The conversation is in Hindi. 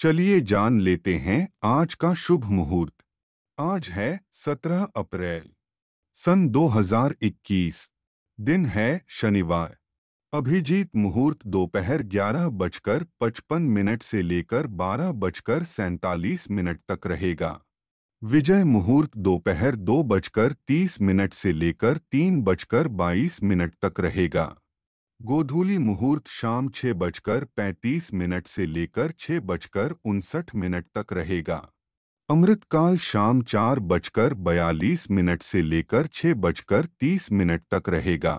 चलिए जान लेते हैं आज का शुभ मुहूर्त। आज है 17 अप्रैल, सन 2021 दिन है शनिवार। अभिजीत मुहूर्त दोपहर ग्यारह बजकर पचपन मिनट से लेकर बारह बजकर सैंतालीस मिनट तक रहेगा। विजय मुहूर्त दोपहर दो बजकर तीस मिनट से लेकर तीन बजकर बाईस मिनट तक रहेगा। गोधूली मुहूर्त शाम छह बजकर पैंतीस मिनट से लेकर छह बजकर उनसठ मिनट तक रहेगा। अमृतकाल शाम चार बजकर बयालीस मिनट से लेकर छह बजकर तीस मिनट तक रहेगा।